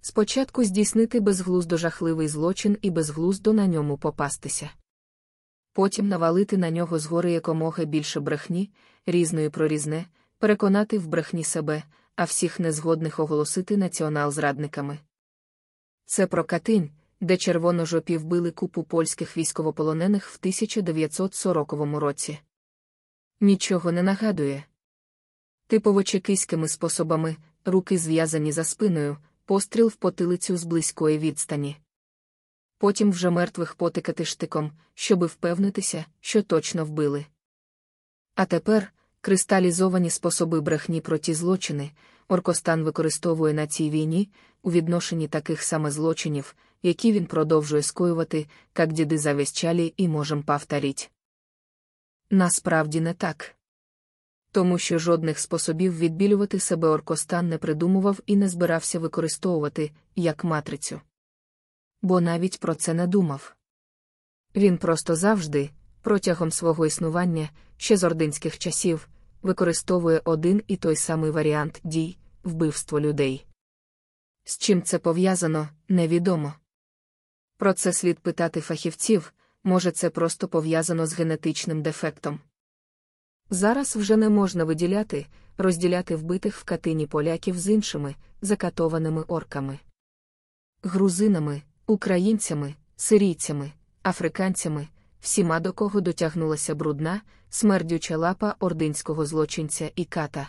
Спочатку здійснити безглуздо жахливий злочин і безглуздо на ньому попастися. Потім навалити на нього згори якомога більше брехні, різної прорізне, переконати в брехні себе, а всіх незгодних оголосити націонал-зрадниками. Це про Катинь, де червоножопі вбили купу польських військовополонених в 1940 році. Нічого не нагадує. Типово чекиськими способами, руки зв'язані за спиною, постріл в потилицю з близької відстані. Потім вже мертвих потикати штиком, щоби впевнитися, що точно вбили. А тепер кристалізовані способи брехні про ті злочини, Оркостан використовує на цій війні у відношенні таких саме злочинів, які він продовжує скоювати, як діди завіщалі і можем повторіть. Насправді не так. Тому що жодних способів відбілювати себе Оркостан не придумував і не збирався використовувати як матрицю. Бо навіть про це не думав. Він просто завжди, протягом свого існування, ще з ординських часів, використовує один і той самий варіант дій вбивство людей. З чим це пов'язано, невідомо. Про це слід питати фахівців, може, це просто пов'язано з генетичним дефектом. Зараз вже не можна виділяти, розділяти вбитих в катині поляків з іншими, закатованими орками, грузинами, українцями, сирійцями, африканцями, всіма до кого дотягнулася брудна, смердюча лапа ординського злочинця і ката.